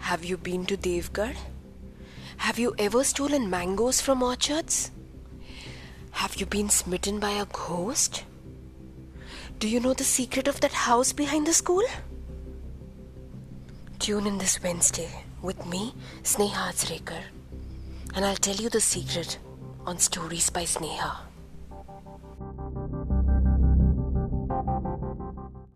Have you been to Devgarh? Have you ever stolen mangoes from orchards? Have you been smitten by a ghost? Do you know the secret of that house behind the school? Tune in this Wednesday with me, Sneha Azrekar, and I'll tell you the secret on Stories by Sneha.